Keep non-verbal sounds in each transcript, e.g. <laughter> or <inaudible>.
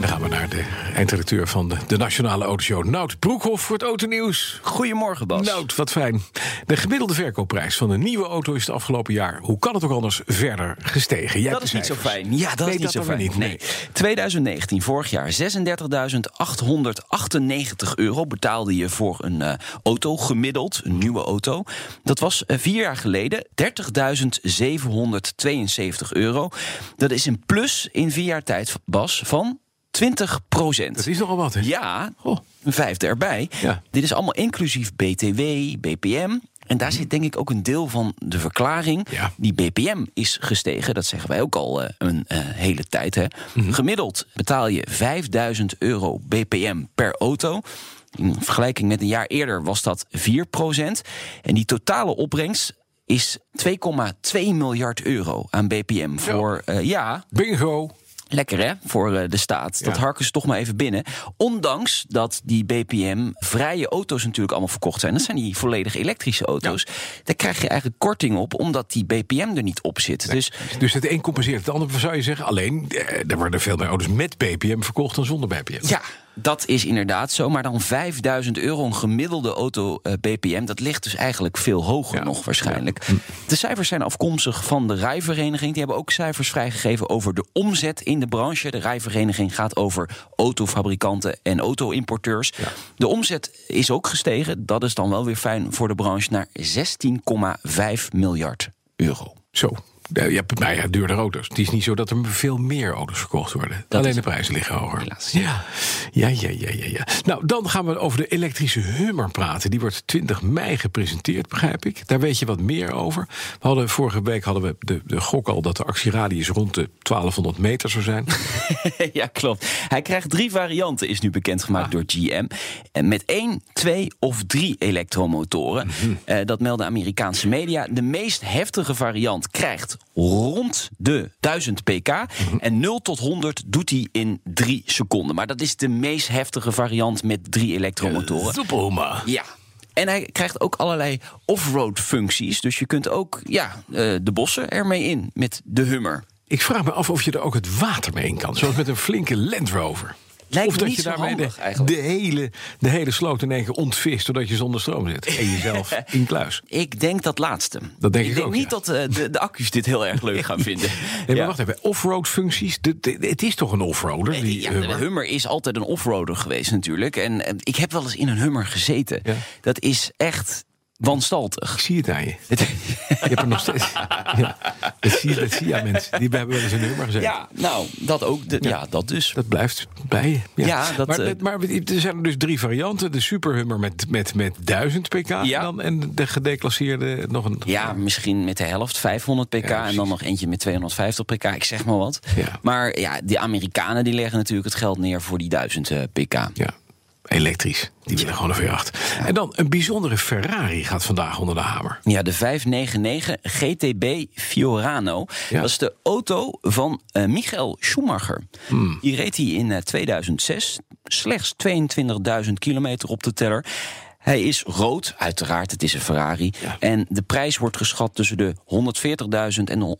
En dan gaan we naar de eindredacteur van de, de Nationale Autoshow, Nout Broekhoff, voor het autonieuws. Goedemorgen, Bas. Nout, wat fijn. De gemiddelde verkoopprijs van een nieuwe auto is het afgelopen jaar, hoe kan het ook anders, verder gestegen. Jij dat is niet zo fijn. Ja, dat Nee, is niet dat zo fijn. niet, nee. nee. 2019, vorig jaar, 36.898 euro betaalde je voor een eh, auto, gemiddeld, een nieuwe auto. Dat was eh, vier jaar geleden 30.772 euro. Dat is een plus in vier jaar tijd, Bas, van 20 procent. Dat is nogal wat, hè? Ja, een vijfde erbij. Ja. Dit is allemaal inclusief BTW, BPM. En daar zit denk ik ook een deel van de verklaring. Ja. Die BPM is gestegen, dat zeggen wij ook al eh, een eh, hele tijd. Hè. Mhm. Gemiddeld betaal je 5000 euro BPM per auto. In vergelijking met een jaar eerder was dat 4% En die totale opbrengst is 2,2 miljard euro aan BPM. Voor, eh, ja, Bingo. Lekker hè, voor eh, de staat. Dat Ja. harken ze toch maar even binnen. Ondanks dat die BPM-vrije auto's natuurlijk allemaal verkocht zijn. Dat zijn die volledig elektrische auto's. Daar krijg je eigenlijk korting op, omdat die BPM er niet op zit. Dus Dus het een compenseert het ander, zou je zeggen. Alleen, eh, er worden veel meer auto's met BPM verkocht dan zonder BPM. ja, dat is inderdaad zo. Maar dan 5000 euro een gemiddelde auto eh, BPM. Dat ligt dus eigenlijk veel hoger Ja. nog waarschijnlijk. De cijfers zijn afkomstig van de rijvereniging. Die hebben ook cijfers vrijgegeven over de omzet in de branche. De rijvereniging gaat over autofabrikanten en auto-importeurs. De omzet is ook gestegen. Dat is dan wel weer fijn voor de branche naar 16,5 miljard euro. Zo. Ja, je hebt nou ja, duurder auto's. Het is niet zo dat er veel meer auto's verkocht worden. Alleen is- de prijzen liggen hoger. Helaas. Ja. Ja, ja, ja, ja, ja. Nou, dan gaan we over de elektrische Hummer praten. Die wordt 20 mei gepresenteerd, begrijp ik. Daar weet je wat meer over. We hadden, vorige week hadden we de, de gok al dat de actieradius rond de 1200 meter zou zijn. <laughs> ja, klopt. Hij krijgt drie varianten, is nu bekendgemaakt door GM. En met één, twee of drie elektromotoren. Eh, dat melden Amerikaanse media. De meest heftige variant krijgt rond de 1000 pk. En 0 tot 100 doet hij in drie seconden. Maar dat is de meest heftige variant met drie elektromotoren. Superhummer. Ja. En hij krijgt ook allerlei off-road functies. Dus je kunt ook ja, eh, de bossen ermee in met de Hummer. Ik vraag me af of je er ook het water mee in kan. Zoals met een flinke Land Rover. Lijkt of dat niet je daarmee handig, de, hele, de hele sloot in één keer ontvist... doordat je zonder stroom zit. En jezelf <laughs> in kluis. Ik denk dat laatste. Dat denk ik denk ook, niet ja. dat eh, de, de accu's dit heel erg leuk gaan vinden. <laughs> Nee, maar Ja. wacht even. Offroad functies. De- Het is toch een offroader? Die Ja, de Hummer? Hummer is altijd een offroader geweest natuurlijk. En eh, ik heb wel eens in een Hummer gezeten. Dat is echt wanstaltig. Ik zie het aan je. Je hebt er nog steeds. Ja, dat, zie, je- dat zie je aan mensen. Die hebben wel eens een Hummer gezeten. Ja, nou, dat ook. De- ja. dat dus. Dat blijft bij je. Ja, Ja, dat, maar, eh, maar er zijn er dus drie varianten. De superhummer met, met, met 1000 pk. En, dan, en de gedeclasseerde nog een... Ja, misschien met de helft 500 pk en dan nog eentje met 250 pk. Ik zeg maar wat. Maar ja, die Amerikanen die leggen natuurlijk het geld neer voor die 1000 eh, pk. Ja, elektrisch. Die willen gewoon een V8. En dan een bijzondere Ferrari gaat vandaag onder de hamer. Ja, de 599 GTB Fiorano. Ja. Dat is de auto van eh, Michael Schumacher. Hmm. Die reed hij in eh, 2006. Slechts 22.000 kilometer op de teller. Hij is rood, uiteraard, het is een Ferrari. Ja. En de prijs wordt geschat tussen de 140.000 en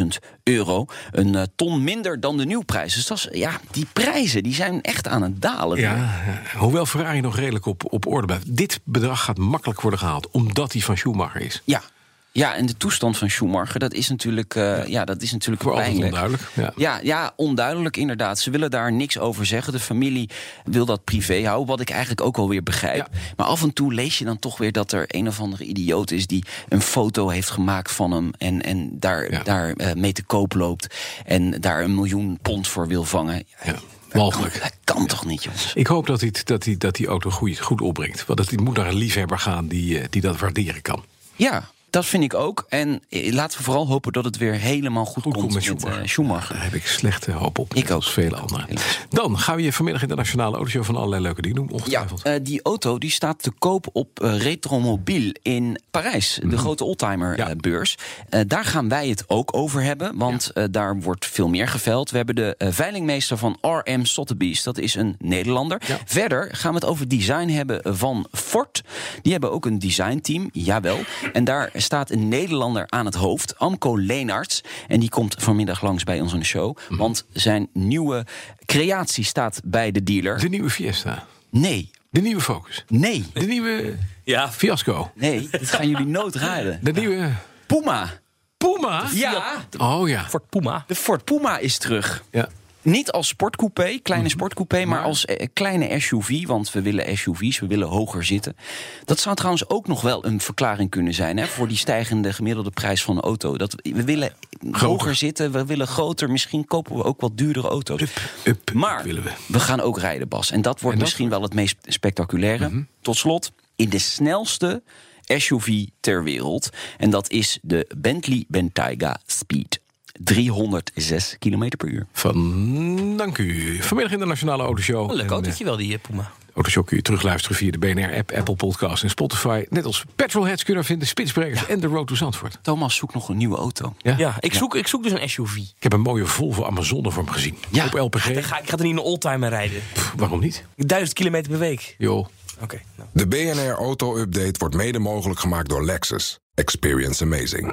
180.000 euro. Een eh, ton minder dan de nieuwprijs. Dus dat is, ja, die prijzen die zijn echt aan het dalen. Ja, ja. hoewel Ferrari nog redelijk op, op orde blijft. Dit bedrag gaat makkelijk worden gehaald, omdat hij van Schumacher is. Ja. Ja, en de toestand van Schumacher, dat is natuurlijk, eh, ja. dat is natuurlijk Voor pijnlijk. onduidelijk. Ja. Ja, ja, onduidelijk inderdaad. Ze willen daar niks over zeggen. De familie wil dat privé houden, wat ik eigenlijk ook wel weer begrijp. Ja. Maar af en toe lees je dan toch weer dat er een of andere idioot is... die een foto heeft gemaakt van hem en, en daar, daar eh, mee te koop loopt... en daar een miljoen pond voor wil vangen. Ja, Dat kan, dat kan toch niet, jongens? Ik hoop dat, hij, dat, hij, dat die auto goed, goed opbringt. Want het moet naar een liefhebber gaan die, eh, die dat waarderen kan. Ja, Dat vind ik ook. En eh, laten we vooral hopen dat het weer helemaal goed, Goed komt komt met Schumacher. eh, Schumacher. Daar heb ik slechte hoop op. Ik ook. Als vele anderen. Dan gaan we je vanmiddag in de Nationale Autoshow van allerlei leuke dingen doen. Ja, Ongetwijfeld. eh, die auto die staat te koop op eh, Retromobiel in Parijs, de grote oldtimer Ja. eh, beurs. Eh, daar gaan wij het ook over hebben, want daar wordt veel meer geveld. We hebben de veilingmeester van RM Sotheby's, dat is een Nederlander. Ja. Verder gaan we het over design hebben van Ford. Die hebben ook een designteam, jawel. En daar staat een Nederlander aan het hoofd, Amco Leenarts. En die komt vanmiddag langs bij ons in de show, want zijn nieuwe creatie staat bij de dealer. De nieuwe Fiesta. Nee, De nieuwe Focus. nee. De nieuwe Ja, Fiasco. Nee, dit gaan jullie nooit raden. De nieuwe Puma. Puma. Ja, Oh ja. Ford Puma. de Ford Puma is terug. ja. Niet als sportcoupé, kleine Mhm. sportcoupé, maar als eh, kleine SUV. Want we willen SUV's, we willen hoger zitten. Dat zou trouwens ook nog wel een verklaring kunnen zijn hè, voor die stijgende gemiddelde prijs van een auto. Dat we, willen hoger zitten, we willen groter. Misschien kopen we ook wat duurdere auto's. Up, Maar willen we. we gaan ook rijden, Bas. En dat wordt En dat Mhm. misschien wel het meest spectaculaire. Tot slot, in de snelste SUV ter wereld. En dat is de Bentley Bentayga Speed. 306 km per uur. Van, dank u. Vanmiddag in de Nationale Autoshow. Een leuk autootje wel, die eh, Puma. eh, Autoshow kun je terugluisteren via de BNR-app, Apple Podcast en Spotify. Net als Petrolheads kunnen we vinden, Spitsbrekers en de Road to Zandvoort. Thomas zoekt nog een nieuwe auto. Ja? Ja, ik zoek, ik zoek dus een SUV. Ik heb een mooie Volvo Amazone voor hem gezien. Ja. Op LPG. Dan ga, ik ga er niet in een oldtimer rijden. Pff, waarom niet? Duizend kilometer per week. Joh. Oké. nou. De BNR Auto Update wordt mede mogelijk gemaakt door Lexus. Experience amazing.